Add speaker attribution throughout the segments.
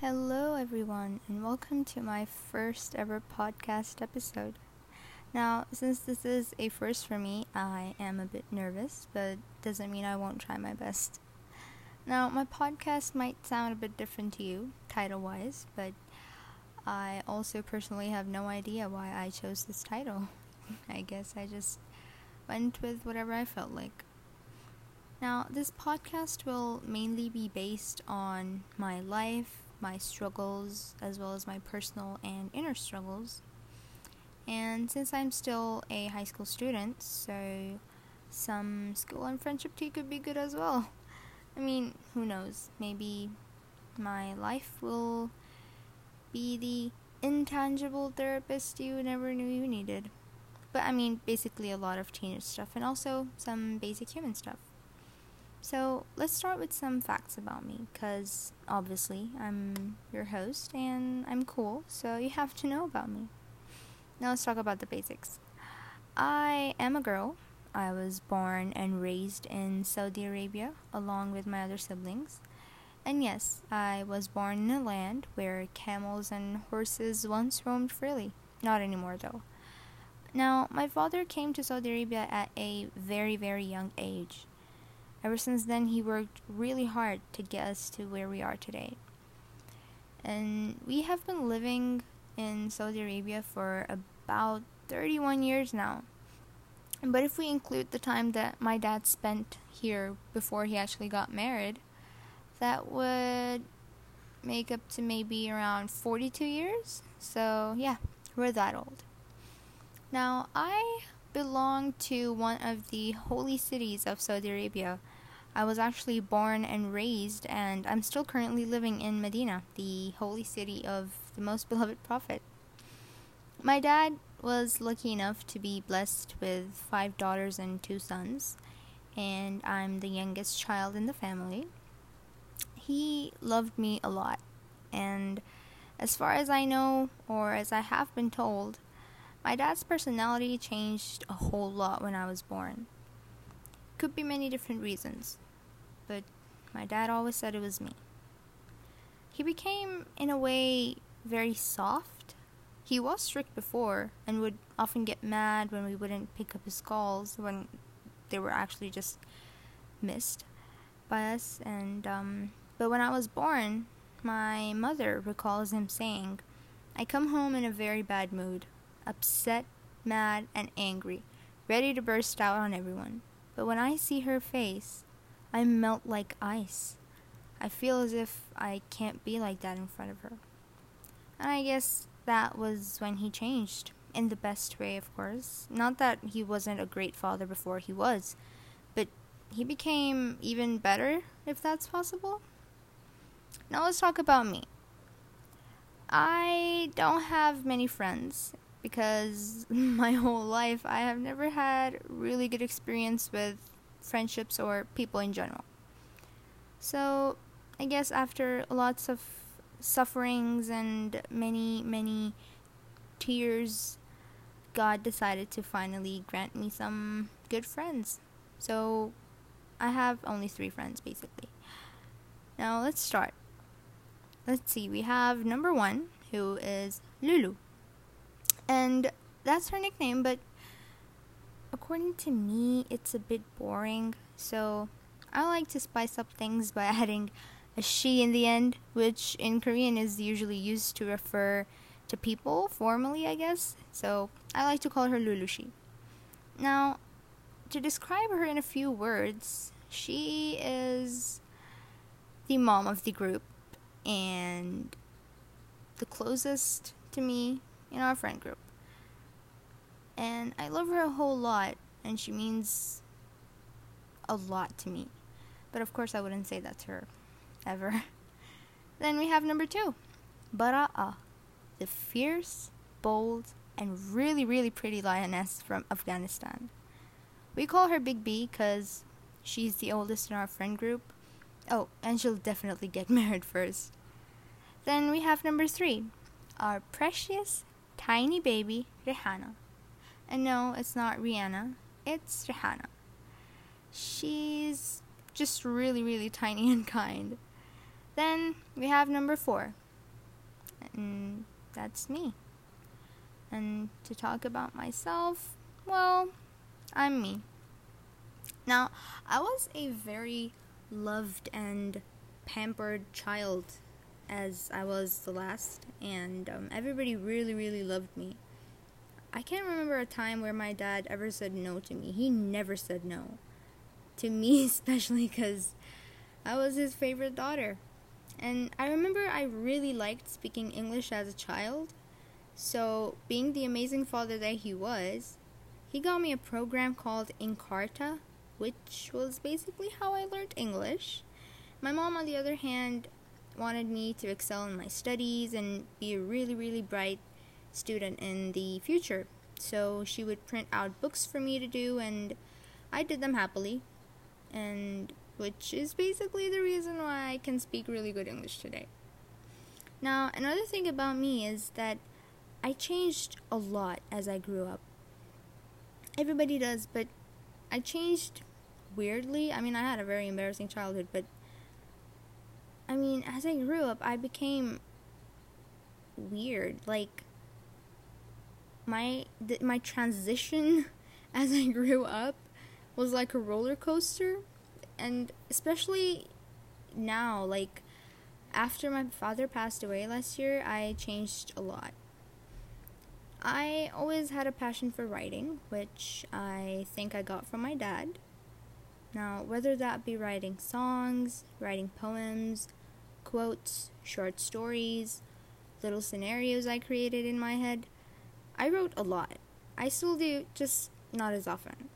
Speaker 1: Hello, everyone, and welcome to my first ever podcast episode. Now, since this is a first for me, I am a bit nervous, but doesn't mean I won't try my best. Now, my podcast might sound a bit different to you, title wise, but I also personally have no idea why I chose this title. I guess I just went with whatever I felt like. Now, this podcast will mainly be based on my life, my struggles, as well as my personal and inner struggles. And since I'm still a high school student, so some school and friendship tea could be good as well. I mean, who knows? Maybe my life will be the intangible therapist you never knew you needed. But I mean, basically a lot of teenage stuff and also some basic human stuff. So let's start with some facts about me, because obviously I'm your host and I'm cool, so you have to know about me. Now let's talk about the basics. I am a girl. I was born and raised in Saudi Arabia along with my other siblings. And yes, I was born in a land where camels and horses once roamed freely. Not anymore though. Now, my father came to Saudi Arabia at a very, very young age. Ever since then, he worked really hard to get us to where we are today. And we have been living in Saudi Arabia for about 31 years now. But if we include the time that my dad spent here before he actually got married, that would make up to maybe around 42 years. So, yeah, we're that old. Now, I belong to one of the holy cities of Saudi Arabia. I was actually born and raised, and I'm still currently living in Medina, the holy city of the most beloved Prophet. My dad was lucky enough to be blessed with five daughters and two sons, and I'm the youngest child in the family. He loved me a lot, and as far as I know, or as I have been told, my dad's personality changed a whole lot when I was born. Could be many different reasons, but my dad always said it was me. He became, in a way, very soft. He was strict before and would often get mad when we wouldn't pick up his calls when they were actually just missed by us. And um, but when I was born, my mother recalls him saying, "I come home in a very bad mood upset, mad, and angry, ready to burst out on everyone. But when I see her face, I melt like ice. I feel as if I can't be like that in front of her. And I guess that was when he changed. In the best way, of course. Not that he wasn't a great father before he was, but he became even better, if that's possible. Now let's talk about me. I don't have many friends, because my whole life I have never had really good experience with friendships or people in general. So, I guess after lots of sufferings and many, many tears, God decided to finally grant me some good friends. So, I have only three friends basically. Now, let's start. Let's see, we have number one, who is Lulu. And that's her nickname, but according to me, it's a bit boring. So I like to spice up things by adding a she in the end, which in Korean is usually used to refer to people formally, I guess. So I like to call her Lulushi. Now, to describe her in a few words, she is the mom of the group and the closest to me in our friend group. And I love her a whole lot, and she means a lot to me. But of course, I wouldn't say that to her ever. then we have number two, Bara'a, the fierce, bold, and really, really pretty lioness from Afghanistan. We call her Big B because she's the oldest in our friend group. Oh, and she'll definitely get married first. Then we have number three, our precious tiny baby Rihanna. And no, it's not Rihanna, it's Rihanna. She's just really, really tiny and kind. Then we have number four, and that's me. And to talk about myself, well, I'm me. Now, I was a very loved and pampered child as I was the last, and um, everybody really, really loved me. I can't remember a time where my dad ever said no to me. He never said no. To me, especially because I was his favorite daughter. And I remember I really liked speaking English as a child. So, being the amazing father that he was, he got me a program called Encarta, which was basically how I learned English. My mom, on the other hand, wanted me to excel in my studies and be a really, really bright student in the future. So she would print out books for me to do, and I did them happily. And which is basically the reason why I can speak really good English today. Now, another thing about me is that I changed a lot as I grew up. Everybody does, but I changed weirdly. I mean, I had a very embarrassing childhood, but I mean, as I grew up, I became weird. Like my th- my transition as I grew up was like a roller coaster. And especially now like after my father passed away last year i changed a lot. I always had a passion for writing which i think i got from my dad. Now whether that be writing songs writing poems quotes short stories little scenarios i created in my head i wrote a lot i still do just not as often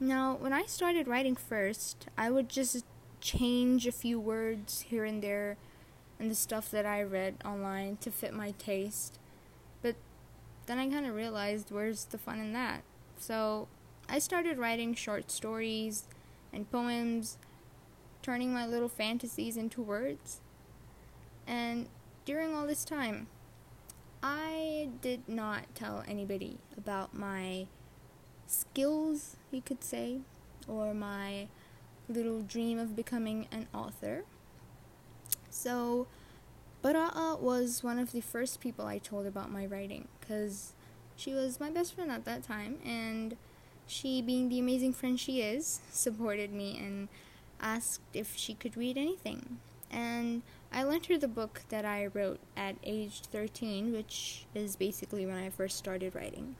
Speaker 1: now, when I started writing first, I would just change a few words here and there and the stuff that I read online to fit my taste. But then I kind of realized where's the fun in that? So I started writing short stories and poems, turning my little fantasies into words. And during all this time, I did not tell anybody about my skills, you could say, or my little dream of becoming an author. So, Bara'a was one of the first people I told about my writing because she was my best friend at that time, and she, being the amazing friend she is, supported me and asked if she could read anything. And I lent her the book that I wrote at age 13, which is basically when I first started writing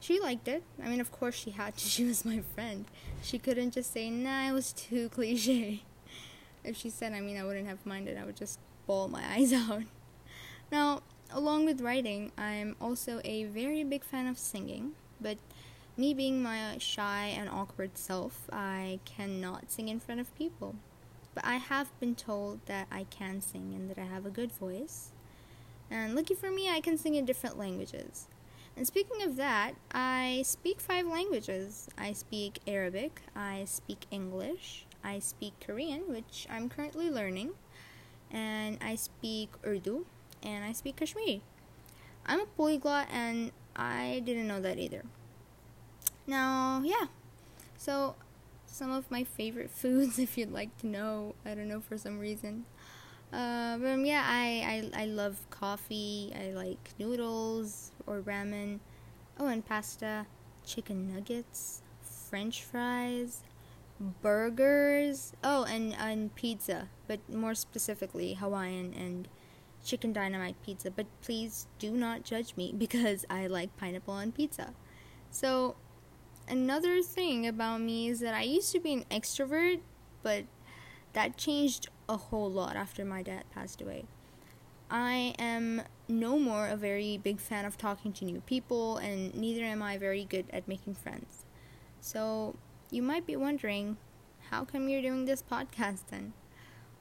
Speaker 1: she liked it. I mean, of course she had to. She was my friend. She couldn't just say, nah, it was too cliche. If she said, I mean, I wouldn't have minded. I would just bawl my eyes out. Now, along with writing, I'm also a very big fan of singing, but me being my shy and awkward self, I cannot sing in front of people. But I have been told that I can sing and that I have a good voice. And lucky for me, I can sing in different languages. And speaking of that, I speak five languages. I speak Arabic, I speak English, I speak Korean, which I'm currently learning, and I speak Urdu, and I speak Kashmiri. I'm a polyglot, and I didn't know that either. Now, yeah. So, some of my favorite foods, if you'd like to know, I don't know for some reason. Uh, but um, yeah, I, I I love coffee. I like noodles or ramen. Oh, and pasta, chicken nuggets, French fries, burgers. Oh, and and pizza, but more specifically Hawaiian and chicken dynamite pizza. But please do not judge me because I like pineapple on pizza. So, another thing about me is that I used to be an extrovert, but that changed a whole lot after my dad passed away. I am no more a very big fan of talking to new people, and neither am I very good at making friends. So, you might be wondering, how come you're doing this podcast then?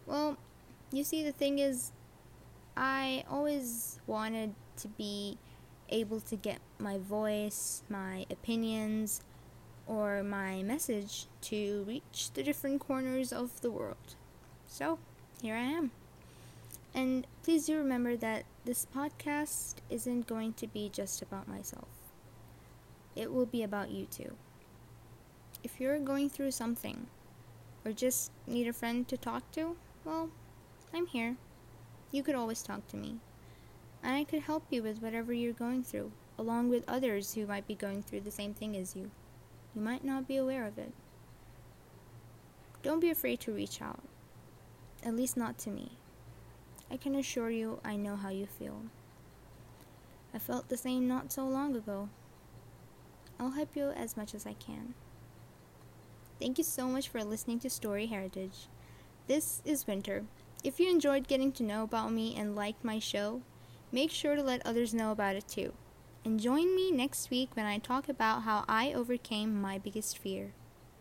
Speaker 1: Well, you see, the thing is, I always wanted to be able to get my voice, my opinions, or my message to reach the different corners of the world. So, here I am. And please do remember that this podcast isn't going to be just about myself, it will be about you too. If you're going through something, or just need a friend to talk to, well, I'm here. You could always talk to me. and I could help you with whatever you're going through, along with others who might be going through the same thing as you. You might not be aware of it. Don't be afraid to reach out, at least not to me. I can assure you I know how you feel. I felt the same not so long ago. I'll help you as much as I can. Thank you so much for listening to Story Heritage. This is Winter. If you enjoyed getting to know about me and liked my show, make sure to let others know about it too. And join me next week when I talk about how I overcame my biggest fear.